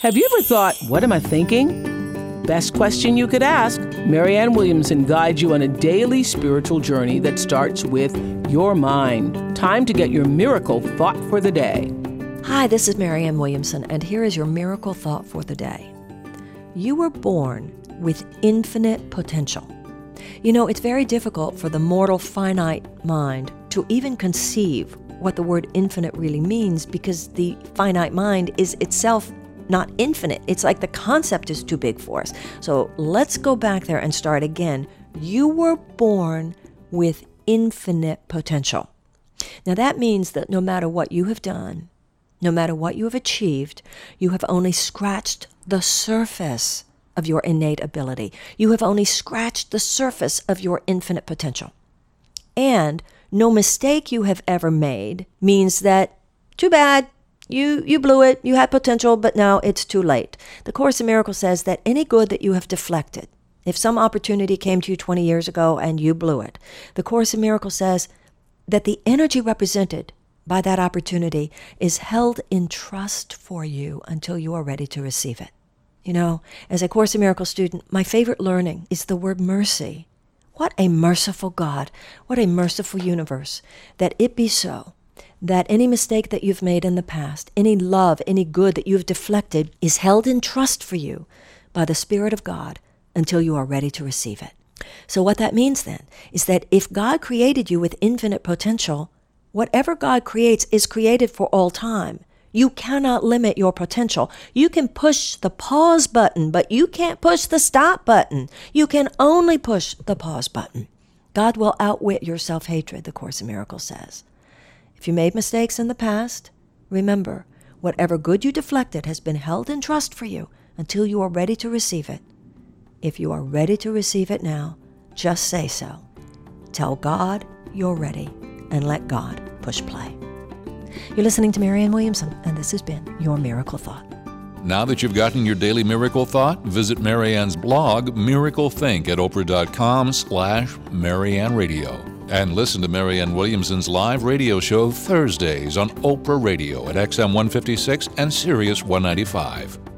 Have you ever thought, what am I thinking? Best question you could ask. Marianne Williamson guides you on a daily spiritual journey that starts with your mind. Time to get your miracle thought for the day. Hi, this is Marianne Williamson, and here is your miracle thought for the day. You were born with infinite potential. You know, it's very difficult for the mortal finite mind to even conceive what the word infinite really means because the finite mind is itself not infinite. It's like the concept is too big for us. So let's go back there and start again. You were born with infinite potential. Now that means that no matter what you have done, no matter what you have achieved, you have only scratched the surface of your innate ability. You have only scratched the surface of your infinite potential. And no mistake you have ever made means that, too bad, you, you blew it, you had potential, but now it's too late. The Course in Miracles says that any good that you have deflected, if some opportunity came to you 20 years ago and you blew it, the Course in Miracles says that the energy represented by that opportunity is held in trust for you until you are ready to receive it. You know, as a Course in Miracles student, my favorite learning is the word mercy. What a merciful God, what a merciful universe, that it be so that any mistake that you've made in the past, any love, any good that you've deflected, is held in trust for you by the Spirit of God until you are ready to receive it. So, what that means then is that if God created you with infinite potential, whatever God creates is created for all time. You cannot limit your potential. You can push the pause button, but you can't push the stop button. You can only push the pause button. God will outwit your self hatred, the Course in Miracles says. If you made mistakes in the past, remember, whatever good you deflected has been held in trust for you until you are ready to receive it. If you are ready to receive it now, just say so. Tell God you're ready and let God push play. You're listening to Marianne Williamson, and this has been Your Miracle Thought. Now that you've gotten your daily miracle thought, visit Marianne's blog, Miracle Think, at oprah.com slash Marianne Radio. And listen to Marianne Williamson's live radio show Thursdays on Oprah Radio at XM 156 and Sirius 195.